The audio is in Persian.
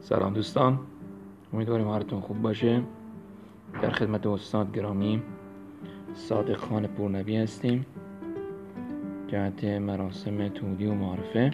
سلام دوستان. امیدواریم حالتون خوب باشه. در خدمت استاد گرامی صادق خان پورنبی هستیم. جهت مراسم تودی و معرفه